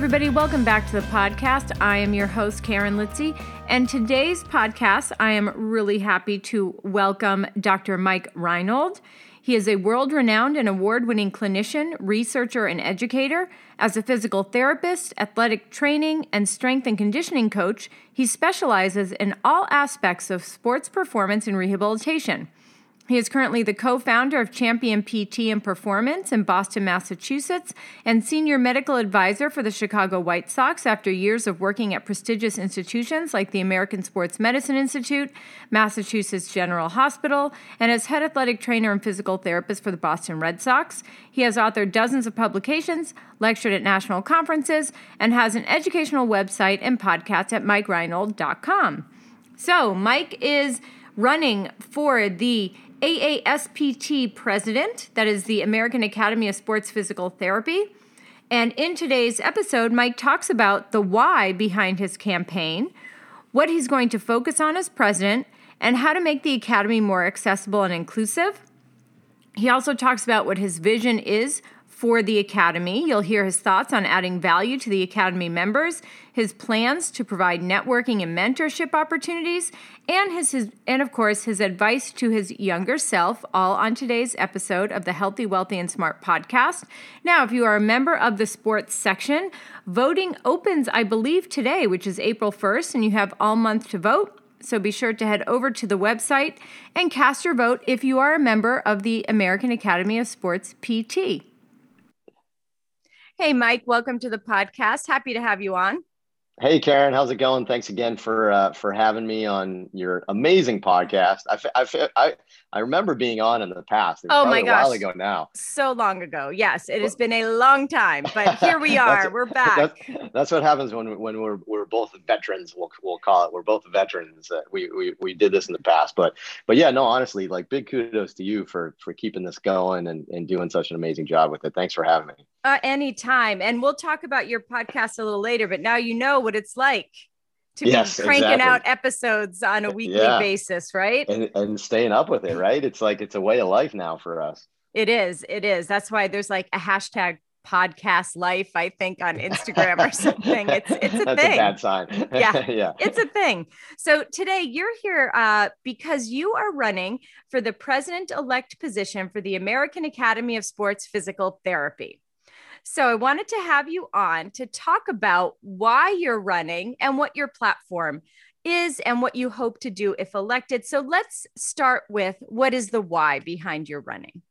Everybody, welcome back to the podcast. I am your host, Karen Litzy. And today's podcast, I am really happy to welcome Dr. Mike Reinold. He is a world renowned and award winning clinician, researcher, and educator. As a physical therapist, athletic training, and strength and conditioning coach, he specializes in all aspects of sports performance and rehabilitation. He is currently the co founder of Champion PT and Performance in Boston, Massachusetts, and senior medical advisor for the Chicago White Sox after years of working at prestigious institutions like the American Sports Medicine Institute, Massachusetts General Hospital, and as head athletic trainer and physical therapist for the Boston Red Sox. He has authored dozens of publications, lectured at national conferences, and has an educational website and podcast at MikeReinold.com. So, Mike is running for the AASPT president, that is the American Academy of Sports Physical Therapy. And in today's episode, Mike talks about the why behind his campaign, what he's going to focus on as president, and how to make the Academy more accessible and inclusive. He also talks about what his vision is for the Academy. You'll hear his thoughts on adding value to the Academy members, his plans to provide networking and mentorship opportunities, and his, his, and of course his advice to his younger self, all on today's episode of the Healthy, Wealthy, and Smart podcast. Now, if you are a member of the sports section, voting opens, I believe, today, which is April 1st, and you have all month to vote. So be sure to head over to the website and cast your vote if you are a member of the American Academy of Sports PT. Hey, Mike, welcome to the podcast. Happy to have you on. Hey, Karen, how's it going? Thanks again for uh, for having me on your amazing podcast. I, I, I, I remember being on in the past. oh my gosh, a while ago now. So long ago. Yes, it has been a long time, but here we are. we're back. That's, that's, what happens when when we're we're both veterans. We'll we'll call it. We're both veterans. Uh, we we we did this in the past, but but yeah, no, honestly, like big kudos to you for for keeping this going and and doing such an amazing job with it. Thanks for having me. Uh, anytime. And we'll talk about your podcast a little later, but now you know what it's like to yes, be cranking exactly. out episodes on a weekly yeah. basis, right? And, and staying up with it, right? It's like it's a way of life now for us. It is. It is. That's why there's like a hashtag podcast life, I think, on Instagram or something. It's it's a That's thing. a bad sign. yeah, yeah, it's a thing. So today you're here uh, because you are running for the president-elect position for the American Academy of Sports Physical Therapy. So I wanted to have you on to talk about why you're running and what your platform is and what you hope to do if elected. So let's start with what is the why behind your running?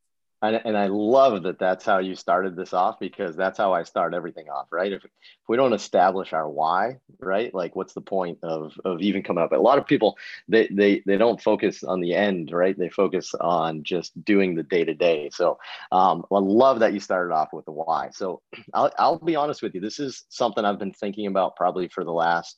And, and I love that that's how you started this off because that's how I start everything off, right? If, if we don't establish our why, right? Like what's the point of, of even coming up? A lot of people, they, they, they don't focus on the end, right? They focus on just doing the day to day. So um, I love that you started off with the why. So I'll, I'll be honest with you. This is something I've been thinking about probably for the last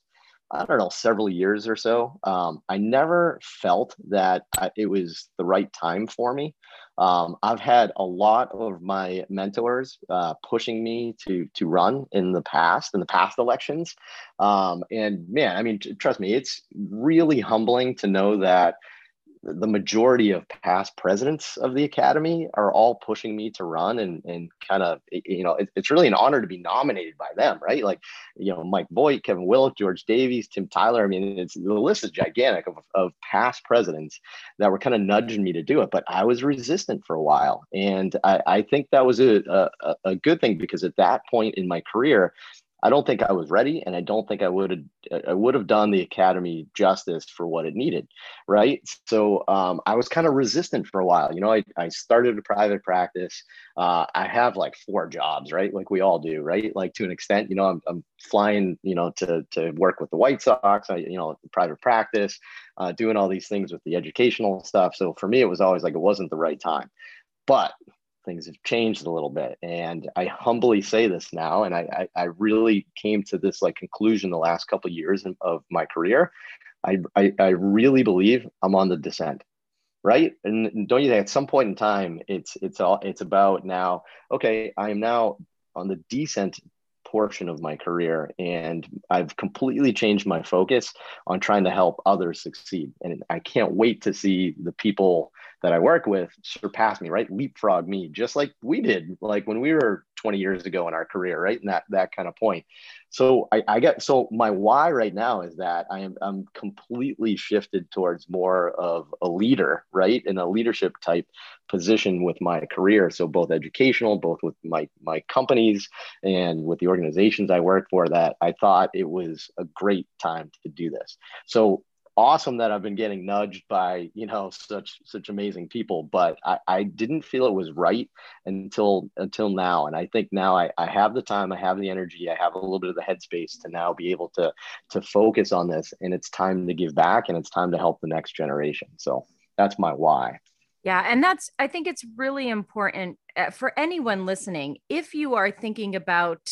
I don't know, several years or so. Um, I never felt that it was the right time for me. Um, I've had a lot of my mentors uh, pushing me to to run in the past, in the past elections, um, and man, I mean, trust me, it's really humbling to know that the majority of past presidents of the academy are all pushing me to run and and kind of you know it, it's really an honor to be nominated by them right? Like you know mike voight kevin wilk george davies tim tyler i mean it's the list is gigantic of, of past presidents that were kind of nudging me to do it but i was resistant for a while. And i, I think that was a, a, a good thing because at that point in my career I don't think I was ready, and I don't think I would have I would have done the academy justice for what it needed, right? So um, I was kind of resistant for a while. You know, I, I started a private practice. Uh, I have like four jobs, right? Like we all do, right? Like to an extent, you know, I'm, I'm flying, you know, to to work with the White Sox. I, you know, private practice, uh, doing all these things with the educational stuff. So for me, it was always like it wasn't the right time, but things have changed a little bit. And I humbly say this now, and I, I, I really came to this like conclusion the last couple of years of my career. I, I, I really believe I'm on the descent right and don't you think at some point in time it's it's all it's about now okay i am now on the descent portion of my career and i've completely changed my focus on trying to help others succeed and i can't wait to see the people that I work with surpass me, right? Leapfrog me, just like we did, like when we were 20 years ago in our career, right? And that that kind of point. So I, I get so my why right now is that I am I'm completely shifted towards more of a leader, right? In a leadership type position with my career. So both educational, both with my my companies and with the organizations I work for, that I thought it was a great time to do this. So awesome that I've been getting nudged by you know such such amazing people, but I, I didn't feel it was right until until now. And I think now I, I have the time, I have the energy, I have a little bit of the headspace to now be able to to focus on this. And it's time to give back and it's time to help the next generation. So that's my why. Yeah, and that's I think it's really important uh, for anyone listening. If you are thinking about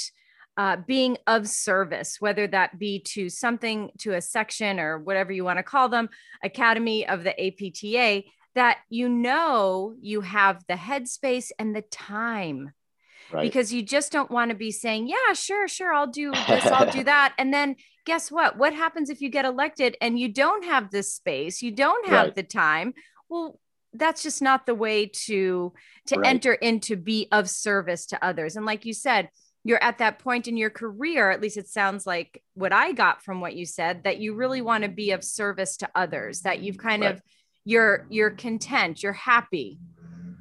uh, being of service, whether that be to something, to a section or whatever you want to call them, Academy of the APTA, that you know you have the headspace and the time. Right. Because you just don't want to be saying, yeah, sure, sure, I'll do this, I'll do that. And then guess what? What happens if you get elected and you don't have the space, you don't have right. the time? Well, that's just not the way to to right. enter into be of service to others. And like you said, you're at that point in your career, at least it sounds like what I got from what you said, that you really want to be of service to others, that you've kind right. of you're you're content, you're happy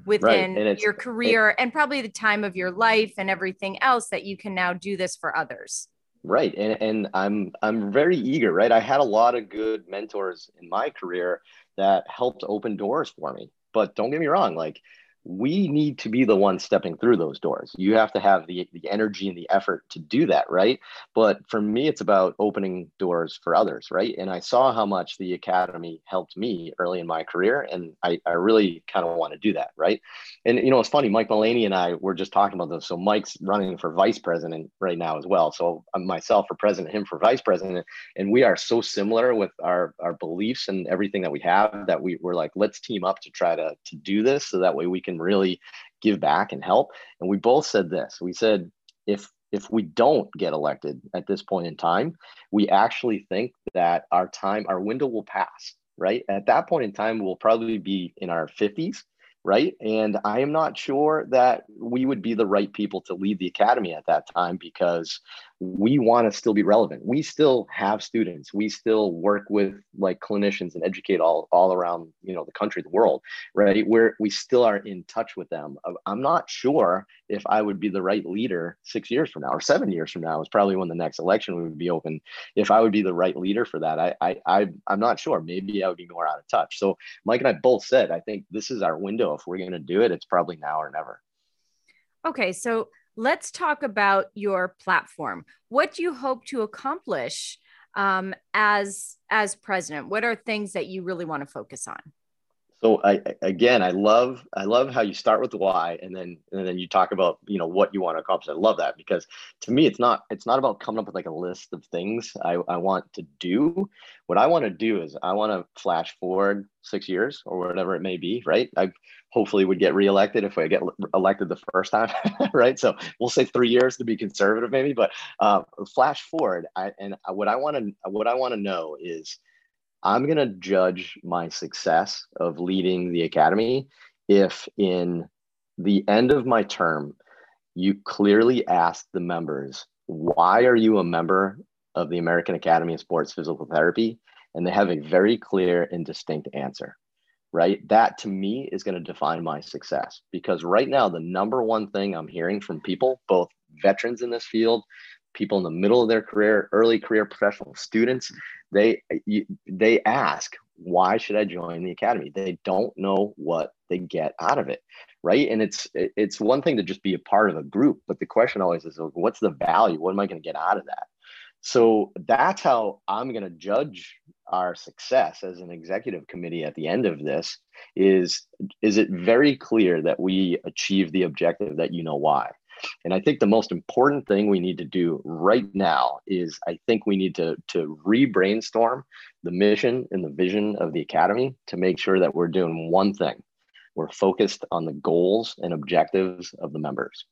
within right. your career and probably the time of your life and everything else that you can now do this for others. Right. And and I'm I'm very eager, right? I had a lot of good mentors in my career that helped open doors for me. But don't get me wrong, like we need to be the one stepping through those doors. You have to have the, the energy and the effort to do that, right? But for me, it's about opening doors for others, right? And I saw how much the academy helped me early in my career, and I, I really kind of want to do that, right? And you know, it's funny, Mike Mullaney and I were just talking about this. So Mike's running for vice president right now as well. So I'm myself for president, him for vice president, and we are so similar with our our beliefs and everything that we have that we, we're like, let's team up to try to to do this so that way we can really give back and help. And we both said this. We said if if we don't get elected at this point in time, we actually think that our time, our window will pass, right? At that point in time, we'll probably be in our 50s right? And I am not sure that we would be the right people to lead the academy at that time because we want to still be relevant. We still have students. We still work with like clinicians and educate all, all around, you know, the country, the world, right? Where we still are in touch with them. Uh, I'm not sure if I would be the right leader six years from now or seven years from now is probably when the next election would be open. If I would be the right leader for that, I, I, I I'm not sure. Maybe I would be more out of touch. So Mike and I both said, I think this is our window. If we're going to do it, it's probably now or never. Okay. So let's talk about your platform. What do you hope to accomplish um, as as president? What are things that you really want to focus on? So I again, I love I love how you start with the why and then and then you talk about you know what you want to accomplish. I love that because to me it's not it's not about coming up with like a list of things I, I want to do. What I want to do is I want to flash forward six years or whatever it may be. Right? I hopefully would get reelected if I get elected the first time. right? So we'll say three years to be conservative, maybe. But uh, flash forward, I, and what I want to what I want to know is I'm going to judge my success of leading the academy if in the end of my term, you clearly ask the members, why are you a member of the American Academy of Sports Physical Therapy? And they have a very clear and distinct answer, right? That to me is going to define my success because right now, the number one thing I'm hearing from people, both veterans in this field, people in the middle of their career, early career professional students, they they ask, why should I join the academy? They don't know what they get out of it, right? And it's it's one thing to just be a part of a group, but the question always is, what's the value? What am I going to get out of that? So that's how I'm going to judge our success as an executive committee at the end of this is is it very clear that we achieve the objective that you know why and i think the most important thing we need to do right now is i think we need to to re-brainstorm the mission and the vision of the academy to make sure that we're doing one thing we're focused on the goals and objectives of the members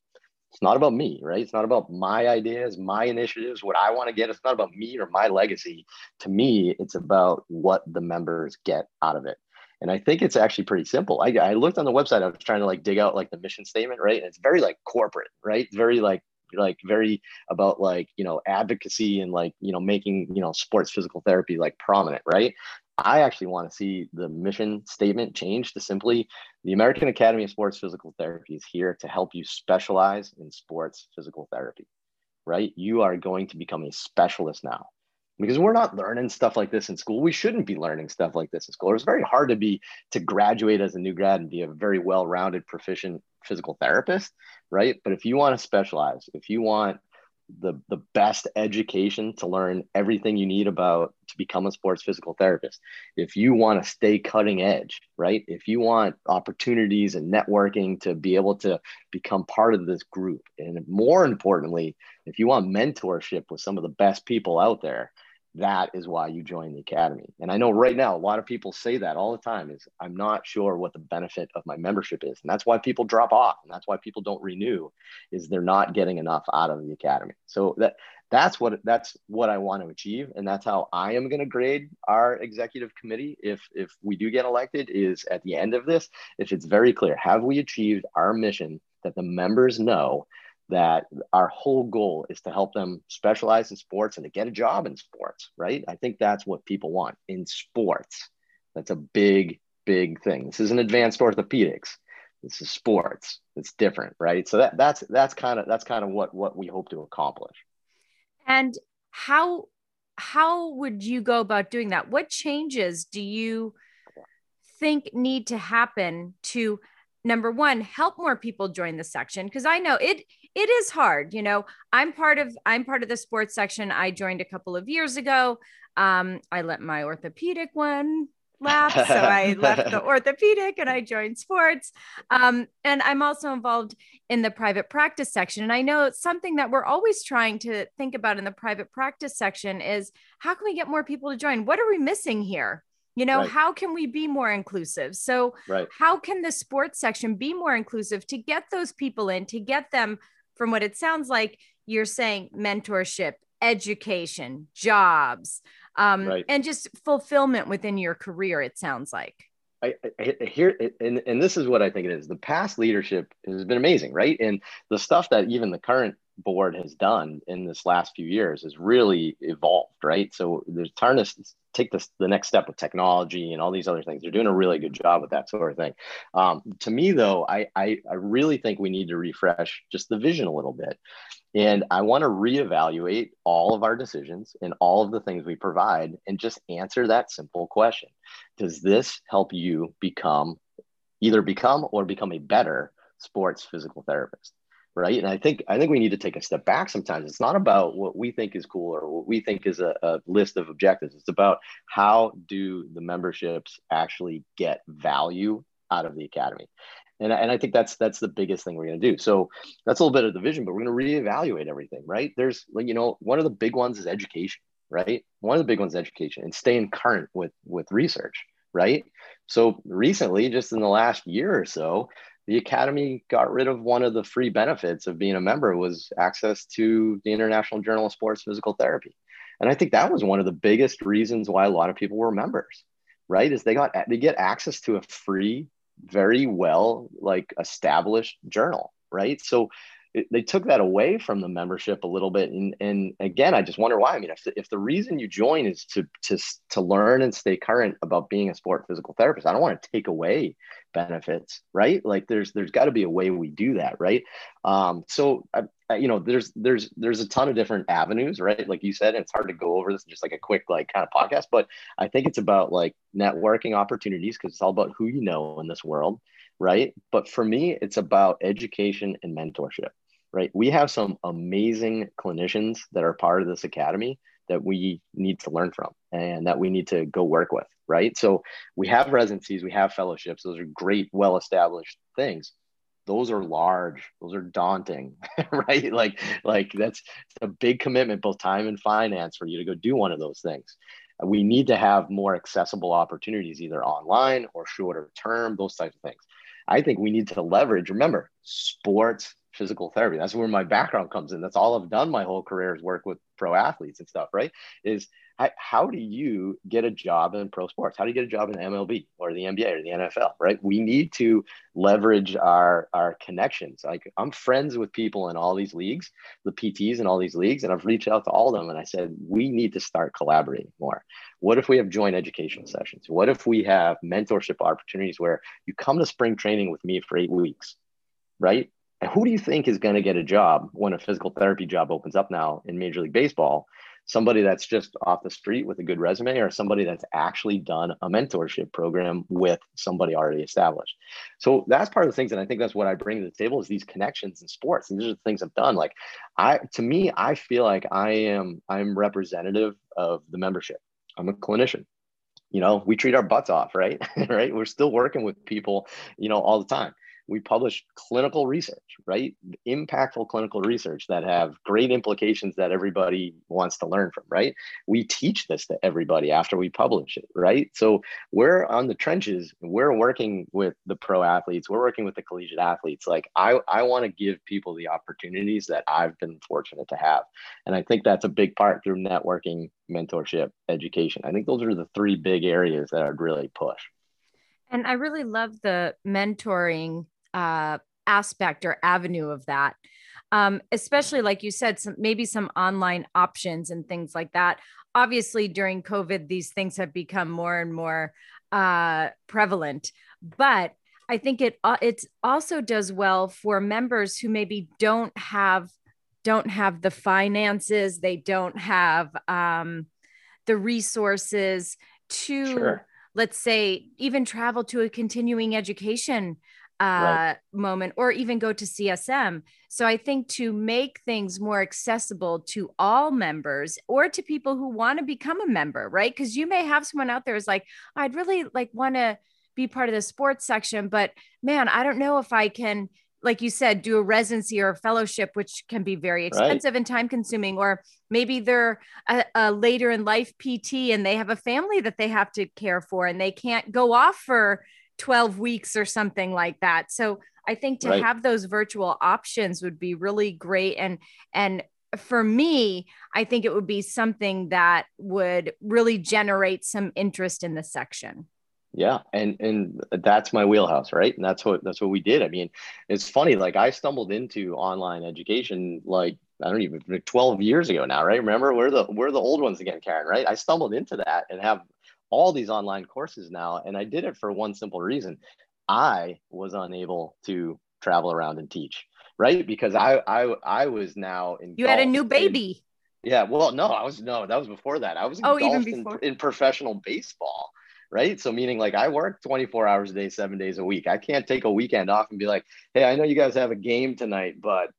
it's not about me, right? It's not about my ideas, my initiatives, what I want to get. It's not about me or my legacy. To me, it's about what the members get out of it. And I think it's actually pretty simple. I, I looked on the website. I was trying to like dig out like the mission statement, right? And it's very like corporate, right? Very like like very about like you know advocacy and like you know making you know sports physical therapy like prominent right I actually want to see the mission statement change to simply the American Academy of Sports Physical Therapy is here to help you specialize in sports physical therapy, right? You are going to become a specialist now because we're not learning stuff like this in school. We shouldn't be learning stuff like this in school. It's very hard to be to graduate as a new grad and be a very well-rounded, proficient physical therapist, right? But if you want to specialize, if you want the the best education to learn everything you need about to become a sports physical therapist if you want to stay cutting edge right if you want opportunities and networking to be able to become part of this group and more importantly if you want mentorship with some of the best people out there that is why you join the academy. And i know right now a lot of people say that all the time is i'm not sure what the benefit of my membership is. And that's why people drop off. And that's why people don't renew is they're not getting enough out of the academy. So that that's what that's what i want to achieve. And that's how i am going to grade our executive committee. If if we do get elected is at the end of this if it's very clear have we achieved our mission that the members know that our whole goal is to help them specialize in sports and to get a job in sports, right? I think that's what people want in sports. That's a big, big thing. This isn't advanced orthopedics. This is sports. It's different, right? So that that's that's kind of that's kind of what what we hope to accomplish. And how how would you go about doing that? What changes do you think need to happen to number one help more people join the section because i know it it is hard you know? I'm part of i'm part of the sports section. I joined a couple of years ago. Um, i let my orthopedic one lapse so i left the orthopedic and i joined sports. Um, and i'm also involved in the private practice section. And i know something that we're always trying to think about in the private practice section is how can we get more people to join? What are we missing here you know right. how can we be more inclusive so right. how can the sports section be more inclusive to get those people in to get them from what it sounds like you're saying mentorship education jobs um, right. and just fulfillment within your career it sounds like I, I hear and, and this is what I think it is. The past leadership has been amazing, right? And the stuff that even the current board has done in this last few years has really evolved, right? So there's to take this the next step with technology and all these other things. They're doing a really good job with that sort of thing. Um, to me, though, I, I I really think we need to refresh just the vision a little bit, and I want to reevaluate all of our decisions and all of the things we provide, and just answer that simple question: Does this help you become either become or become a better sports physical therapist? Right? And i think i think we need to take a step back sometimes. It's not about what we think is cool or what we think is a, a, list of objectives. It's about how do the memberships actually get value out of the academy. And, and i think that's that's the biggest thing we're going to do. So that's a little bit of the vision but we're going to reevaluate everything right? There's you know one of the big ones is education right? One of the big ones is education and staying current with with research right? So recently just in the last year or so the academy got rid of one of the free benefits of being a member was access to the international journal of sports physical therapy. And i think that was one of the biggest reasons why a lot of people were members right? Is they got they get access to a free very well like established journal right? So it, they took that away from the membership a little bit. And, and again i just wonder why. I mean if the, if the reason you join is to to to learn and stay current about being a sport physical therapist i don't want to take away benefits right? Like there's there's got to be a way we do that right? Um so I, I, you know there's there's there's a ton of different avenues right? Like you said it's hard to go over this just like a quick like kind of podcast but i think it's about like networking opportunities because it's all about who you know in this world right? But for me it's about education and mentorship right? We have some amazing clinicians that are part of this academy that we need to learn from and that we need to go work with, right? So we have residencies, we have fellowships. Those are great, well established things. Those are large, those are daunting, right? Like, like that's a big commitment, both time and finance, for you to go do one of those things. We need to have more accessible opportunities, either online or shorter term, those types of things. I think we need to leverage, remember, sports physical therapy. That's where my background comes in. That's all I've done my whole career is work with pro athletes and stuff, right? Is how, how do you get a job in pro sports? How do you get a job in MLB or the NBA or the NFL, right? We need to leverage our our connections. Like I'm friends with people in all these leagues, the PTs in all these leagues, and I've reached out to all of them and I said, we need to start collaborating more. What if we have joint educational sessions? What if we have mentorship opportunities where you come to spring training with me for eight weeks, right? Who do you think is going to get a job when a physical therapy job opens up now in Major League Baseball? Somebody that's just off the street with a good resume, or somebody that's actually done a mentorship program with somebody already established. So that's part of the things, and I think that's what I bring to the table is these connections in sports. And these are the things I've done. Like I, to me, I feel like I am I'm representative of the membership. I'm a clinician you know we treat our butts off right right we're still working with people you know all the time we publish clinical research, right? Impactful clinical research that have great implications that everybody wants to learn from, right? We teach this to everybody after we publish it, right? So we're on the trenches, we're working with the pro athletes, we're working with the collegiate athletes. Like I, I want to give people the opportunities that I've been fortunate to have. And I think that's a big part through networking, mentorship, education. I think those are the three big areas that I'd really push. And I really love the mentoring uh, aspect or avenue of that. Um, especially like you said, some maybe some online options and things like that. Obviously, during COVID, these things have become more and more uh, prevalent. But I think it uh, it also does well for members who maybe don't have don't have the finances, they don't have um, the resources to, sure. let's say, even travel to a continuing education uh, right. moment or even go to CSM. So I think to make things more accessible to all members or to people who want to become a member, right? Because you may have someone out there who's like, I'd really like want to be part of the sports section, but man, I don't know if I can like you said, do a residency or a fellowship, which can be very expensive right. and time consuming, or maybe they're a, a, later in life PT and they have a family that they have to care for and they can't go off for 12 weeks or something like that. So I think to right. have those virtual options would be really great. And, and for me, I think it would be something that would really generate some interest in the section. Yeah, and and that's my wheelhouse, right? And that's what that's what we did. I mean, it's funny. Like I stumbled into online education like I don't even 12 years ago now, right? Remember, we're the we're the old ones again, Karen, right? I stumbled into that and have all these online courses now. And I did it for one simple reason. I was unable to travel around and teach, right? Because I I I was now in You had a new baby. In, yeah, well, no, I was no, that was before that. I was oh, even before. In, in professional baseball right? So meaning like I work 24 hours a day, seven days a week. I can't take a weekend off and be like, hey, I know you guys have a game tonight, but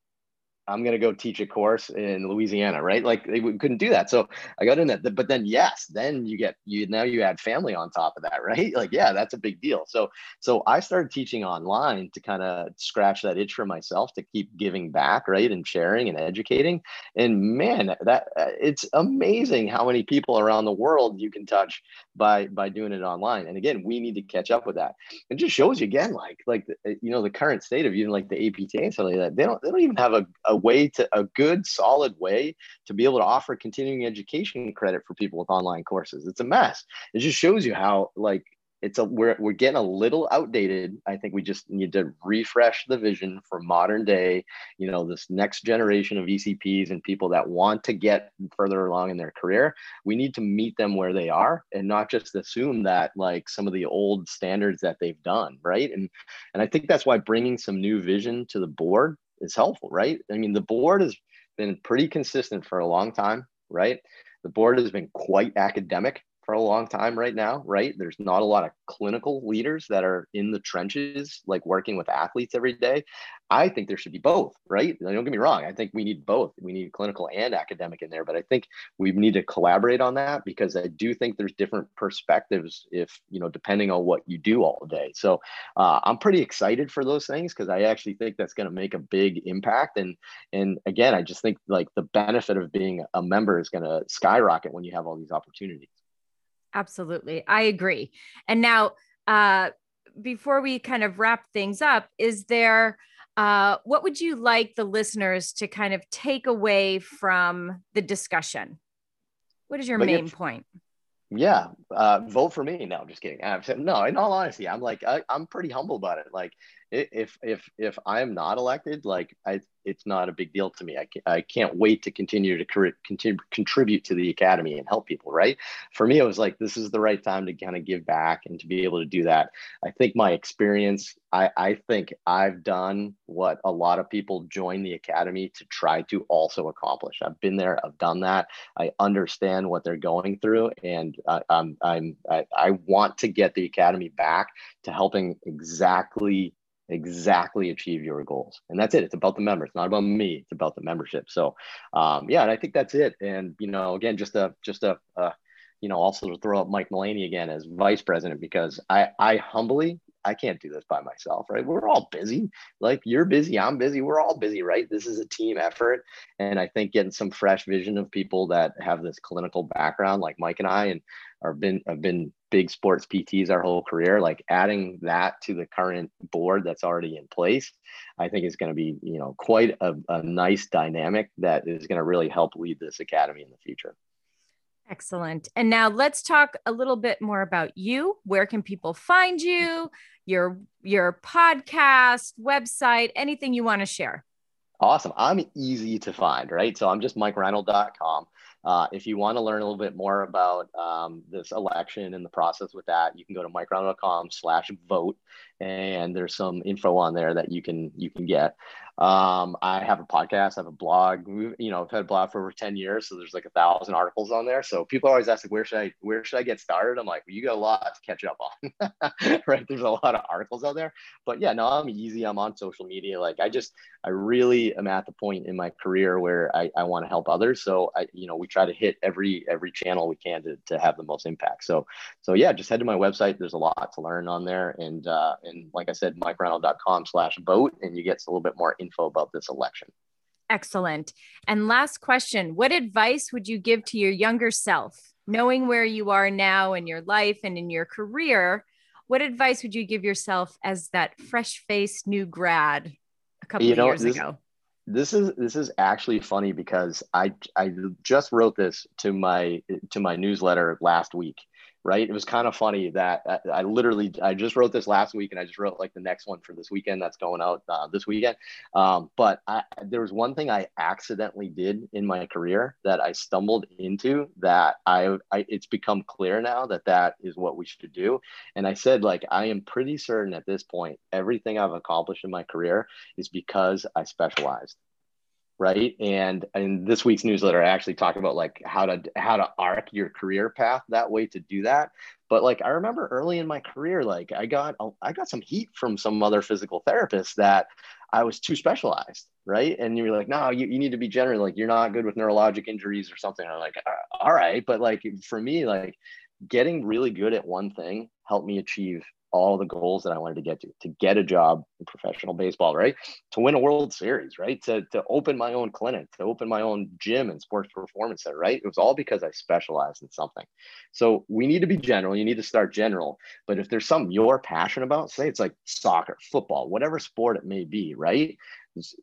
I'm going to go teach a course in Louisiana, right? Like they couldn't do that. So I got in that. But then, yes, then you get you now you add family on top of that, right? Like, yeah, that's a big deal. So, so I started teaching online to kind of scratch that itch for myself to keep giving back, right, and sharing and educating. And man, that uh, it's amazing how many people around the world you can touch by by doing it online. And again, we need to catch up with that. It just shows you again, like like uh, you know the current state of even like the APTA and stuff like that. They don't they don't even have a, a way to a good solid way to be able to offer continuing education credit for people with online courses. It's a mess. It just shows you how like it's a we're, we're getting a little outdated. I think we just need to refresh the vision for modern day you know this next generation of ecps and people that want to get further along in their career. We need to meet them where they are and not just assume that like some of the old standards that they've done right? And and i think that's why bringing some new vision to the board is helpful, right? I mean, the board has been pretty consistent for a long time, right? The board has been quite academic for a long time right now, right? There's not a lot of clinical leaders that are in the trenches, like working with athletes every day. I think there should be both, right? Don't get me wrong. I think we need both. We need clinical and academic in there, but I think we need to collaborate on that because I do think there's different perspectives if, you know, depending on what you do all day. So uh, I'm pretty excited for those things because I actually think that's going to make a big impact. And, and again, I just think like the benefit of being a member is going to skyrocket when you have all these opportunities. Absolutely. I agree. And now, uh, before we kind of wrap things up, is there, uh, what would you like the listeners to kind of take away from the discussion? What is your main if, point? Yeah, uh, vote for me. No, I'm just kidding. I'm, no, in all honesty, I'm like I, I'm pretty humble about it. Like if if if I'm not elected, like I, it's not a big deal to me. I, can, I can't wait to continue to continue contribute to the academy and help people. Right? For me, it was like this is the right time to kind of give back and to be able to do that. I think my experience. I I think I've done what a lot of people join the academy to try to also accomplish. I've been there. I've done that. I understand what they're going through, and I, I'm I'm I, I want to get the academy back to helping exactly exactly achieve your goals. And that's it. It's about the member it's not about me. It's about the membership. So um, yeah and i think that's it. And you know again just a just a, a you know also to throw up mike mullaney again as vice president because i i humbly I can't do this by myself, right? We're all busy. Like you're busy, I'm busy. We're all busy, right? This is a team effort. And I think getting some fresh vision of people that have this clinical background, like Mike and I, and are been have been big sports PTs our whole career, like adding that to the current board that's already in place, I think is going to be, you know, quite a, a nice dynamic that is going to really help lead this academy in the future. Excellent. And now let's talk a little bit more about you. Where can people find you? Your your podcast, website, anything you want to share? Awesome. I'm easy to find, right? So I'm just mikereinold.com. Uh, if you want to learn a little bit more about um, this election and the process with that, you can go to mikereinold.com slash vote and there's some info on there that you can you can get. Um, I have a podcast, I have a blog. We, you know, I've had a blog for over 10 years, so there's like a thousand articles on there. So people always ask, like, where should I where should I get started? I'm like, well, you got a lot to catch up on, right? There's a lot of articles out there. But yeah, no, I'm easy. I'm on social media. Like I just I really am at the point in my career where I, I want to help others. So I, you know, we try to hit every every channel we can to, to have the most impact. So so yeah, just head to my website. There's a lot to learn on there. And uh, and like I said, mikereinold.com slash vote, and you get a little bit more info about this election. Excellent. And last question What advice would you give to your younger self, knowing where you are now in your life and in your career? What advice would you give yourself as that fresh faced new grad a couple you of know, years this, ago? This is this is actually funny because I I just wrote this to my to my newsletter last week right? It was kind of funny that I, I, literally I just wrote this last week and I just wrote like the next one for this weekend that's going out uh, this weekend. Um, but I, there was one thing I accidentally did in my career that I stumbled into that I, I it's become clear now that that is what we should do. And I said like I am pretty certain at this point everything I've accomplished in my career is because I specialized right? And in this week's newsletter i actually talk about like how to how to arc your career path that way to do that. But like i remember early in my career like i got i got some heat from some other physical therapists that i was too specialized right? And you're like no you, you need to be general. Like you're not good with neurologic injuries or something. I'm like uh, all right. But like for me like getting really good at one thing helped me achieve all the goals that I wanted to get to, to get a job in professional baseball, right? To win a World Series, right? To, to open my own clinic, to open my own gym and sports performance center, right? It was all because I specialized in something. So we need to be general. You need to start general. But if there's something you're passionate about, say it's like soccer, football, whatever sport it may be, right?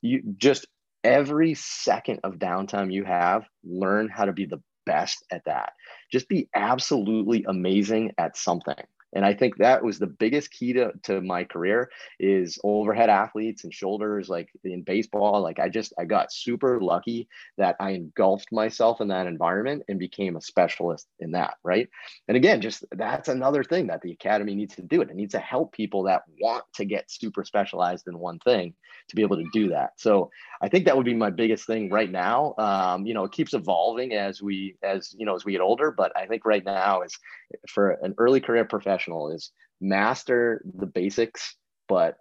You just every second of downtime you have, learn how to be the best at that. Just be absolutely amazing at something and i think that was the biggest key to, to my career is overhead athletes and shoulders like in baseball like i just i got super lucky that i engulfed myself in that environment and became a specialist in that right? And again just that's another thing that the academy needs to do. It it needs to help people that want to get super specialized in one thing to be able to do that. So i think that would be my biggest thing right now. Um, you know it keeps evolving as we as you know as we get older but i think right now is for an early career professional is master the basics but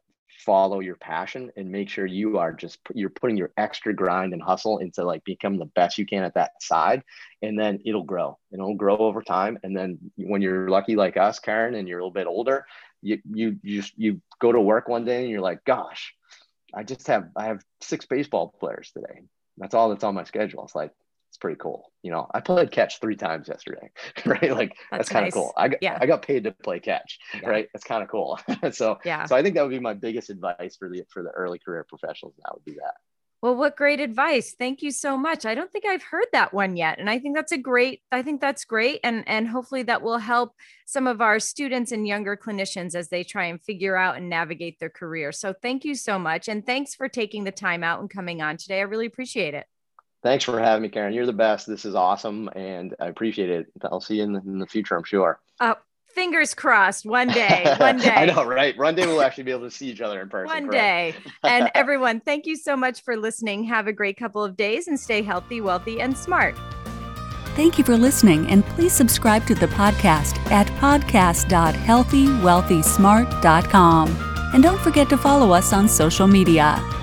follow your passion and make sure you are just you're putting your extra grind and hustle into like become the best you can at that side. And then it'll grow and it'll grow over time. And then when you're lucky like us karen and you're a little bit older you you you just you go to work one day and you're like gosh i just have i have six baseball players today. That's all that's on my schedule. It's like pretty cool. You know, I played catch three times yesterday, right? Like that's, that's kind of nice. cool. I got, yeah. I got paid to play catch, yeah. right? That's kind of cool. so, yeah. So I think that would be my biggest advice for the for the early career professionals. That would be that. Well, what great advice. Thank you so much. I don't think I've heard that one yet. And I think that's a great, I think that's great. And, and hopefully that will help some of our students and younger clinicians as they try and figure out and navigate their career. So thank you so much. And thanks for taking the time out and coming on today. I really appreciate it. Thanks for having me, Karen. You're the best. This is awesome, and I appreciate it. I'll see you in the, in the future, I'm sure. Uh, fingers crossed. One day. One day. I know, right? One day we'll actually be able to see each other in person. One day. and everyone, thank you so much for listening. Have a great couple of days and stay healthy, wealthy, and smart. Thank you for listening, and please subscribe to the podcast at podcast.healthywealthysmart.com. And don't forget to follow us on social media.